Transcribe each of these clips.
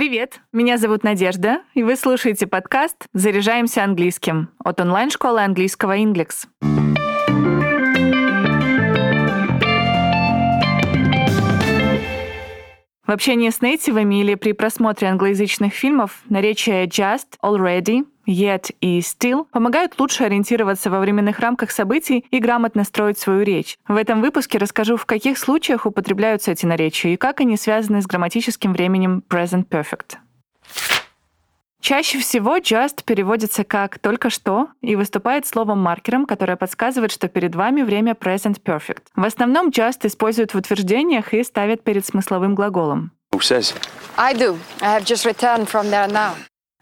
Привет, меня зовут Надежда, и вы слушаете подкаст «Заряжаемся английским» от онлайн-школы английского «Инглекс». В общении с нейтивами или при просмотре англоязычных фильмов наречия just, already, yet и still помогают лучше ориентироваться во временных рамках событий и грамотно строить свою речь. В этом выпуске расскажу, в каких случаях употребляются эти наречия и как они связаны с грамматическим временем present perfect. Чаще всего just переводится как «только что» и выступает словом-маркером, которое подсказывает, что перед вами время present perfect. В основном just используют в утверждениях и ставят перед смысловым глаголом. Who says? I do. I have just returned from there now.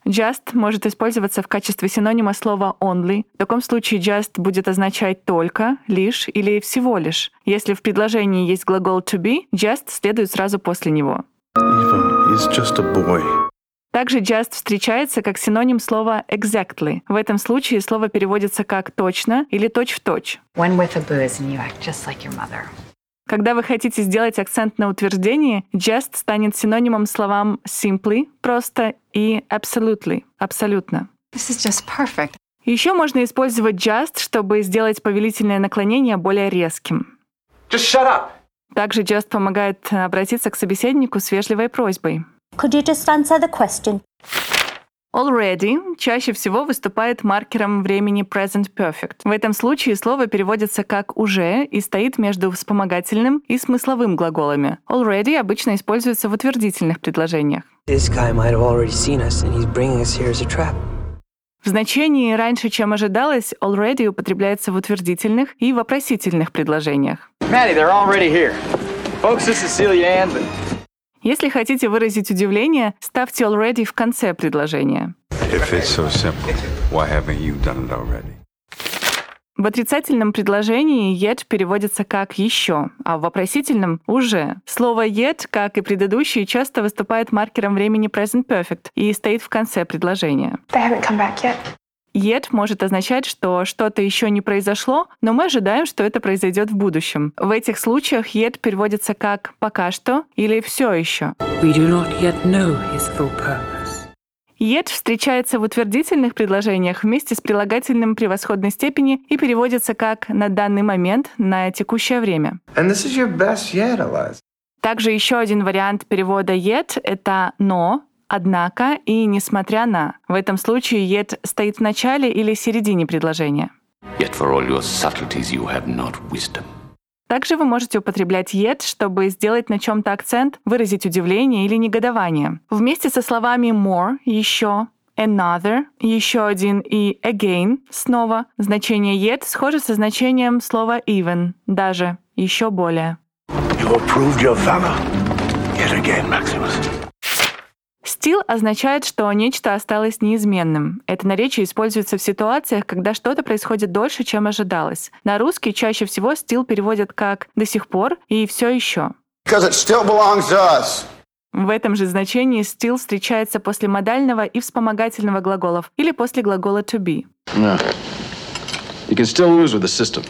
Just может использоваться в качестве синонима слова only. В таком случае just будет означать только, лишь или всего лишь. Если в предложении есть глагол to be, just следует сразу после него. Eva is just a boy. Также just встречается как синоним слова exactly. В этом случае слово переводится как точно или точь-в-точь. Когда вы хотите сделать акцент на утверждении, just станет синонимом словам simply — просто и absolutely — абсолютно. This is just perfect. Еще можно использовать just, чтобы сделать повелительное наклонение более резким. Just shut up. Также just помогает обратиться к собеседнику с вежливой просьбой. Could you just answer the question? Already чаще всего выступает маркером времени present perfect. В этом случае слово переводится как «уже» и стоит между вспомогательным и смысловым глаголами. Already обычно используется в утвердительных предложениях. This guy might have already seen us, and he's bringing us here as a trap. В значении «раньше, чем ожидалось» already употребляется в утвердительных и вопросительных предложениях. Maddie, they're already here. Folks, this is Celia Ann. Если хотите выразить удивление, ставьте already в конце предложения. So simple? В отрицательном предложении yet переводится как «еще», а в вопросительном — «уже». Слово yet, как и предыдущие, часто выступает маркером времени present perfect и стоит в конце предложения. Yet. Yet может означать, что что-то еще не произошло, но мы ожидаем, что это произойдет в будущем. В этих случаях yet переводится как «пока что» или «все еще». We do not yet know his full purpose. Yet встречается в утвердительных предложениях вместе с прилагательным превосходной степени и переводится как «на данный момент», «на текущее время». And this is your best yet, Eliza. Также еще один вариант перевода yet — это «но», «однако» и «несмотря на». В этом случае yet стоит в начале или середине предложения. Yet for all your subtleties you have not wisdom. Также вы можете употреблять yet, чтобы сделать на чем-то акцент, выразить удивление или негодование. Вместе со словами more — еще, another — еще один и again — снова, значение yet схоже со значением слова even — даже, еще более. You have proved your valor. Yet again, Maximus. Still означает, что нечто осталось неизменным. Это наречие используется в ситуациях, когда что-то происходит дольше, чем ожидалось. На русский чаще всего still переводят как «до сих пор» и «все еще». Because it still belongs to us. В этом же значении still встречается после модального и вспомогательного глаголов или после глагола to be. No. You can still lose with the system.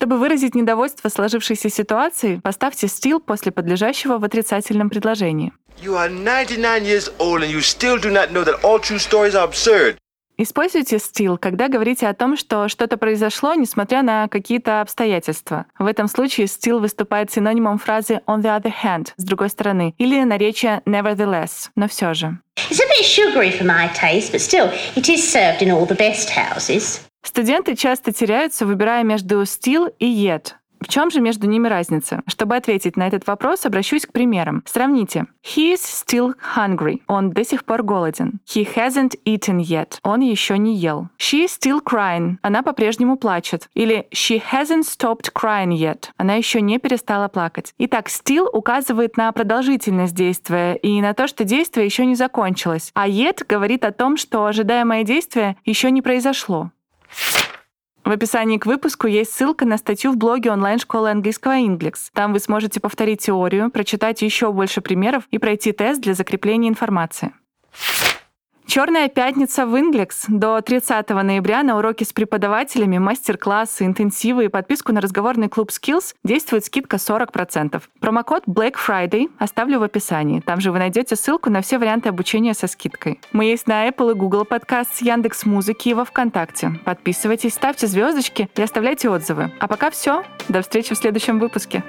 Чтобы выразить недовольство сложившейся ситуацией, поставьте still после подлежащего в отрицательном предложении. You are 99 years old and you still do not know that all true stories are absurd. Используйте still, когда говорите о том, что что-то произошло, несмотря на какие-то обстоятельства. В этом случае still выступает синонимом фразы on the other hand, с другой стороны, или наречия nevertheless, но все же. It's a bit sugary for my taste, but still, it is served in all the best houses. Stуденты часто теряются, выбирая между still и yet. В чем же между ними разница? Чтобы ответить на этот вопрос, обращусь к примерам. Сравните. He is still hungry. Он до сих пор голоден. He hasn't eaten yet. Он еще не ел. She is still crying. Она по-прежнему плачет. Или she hasn't stopped crying yet. Она еще не перестала плакать. Итак, still указывает на продолжительность действия и на то, что действие еще не закончилось. А yet говорит о том, что ожидаемое действие еще не произошло. В описании к выпуску есть ссылка на статью в блоге онлайн-школы английского Inglex. Там вы сможете повторить теорию, прочитать еще больше примеров и пройти тест для закрепления информации. Черная пятница в Инглекс. До 30 ноября на уроки с преподавателями, мастер-классы, интенсивы и подписку на разговорный клуб Skills действует скидка 40%. Промокод Black Friday оставлю в описании. Там же вы найдете ссылку на все варианты обучения со скидкой. Мы есть на Apple и Google Podcast, Яндекс Музыки и во Вконтакте. Подписывайтесь, ставьте звездочки и оставляйте отзывы. А пока все. До встречи в следующем выпуске.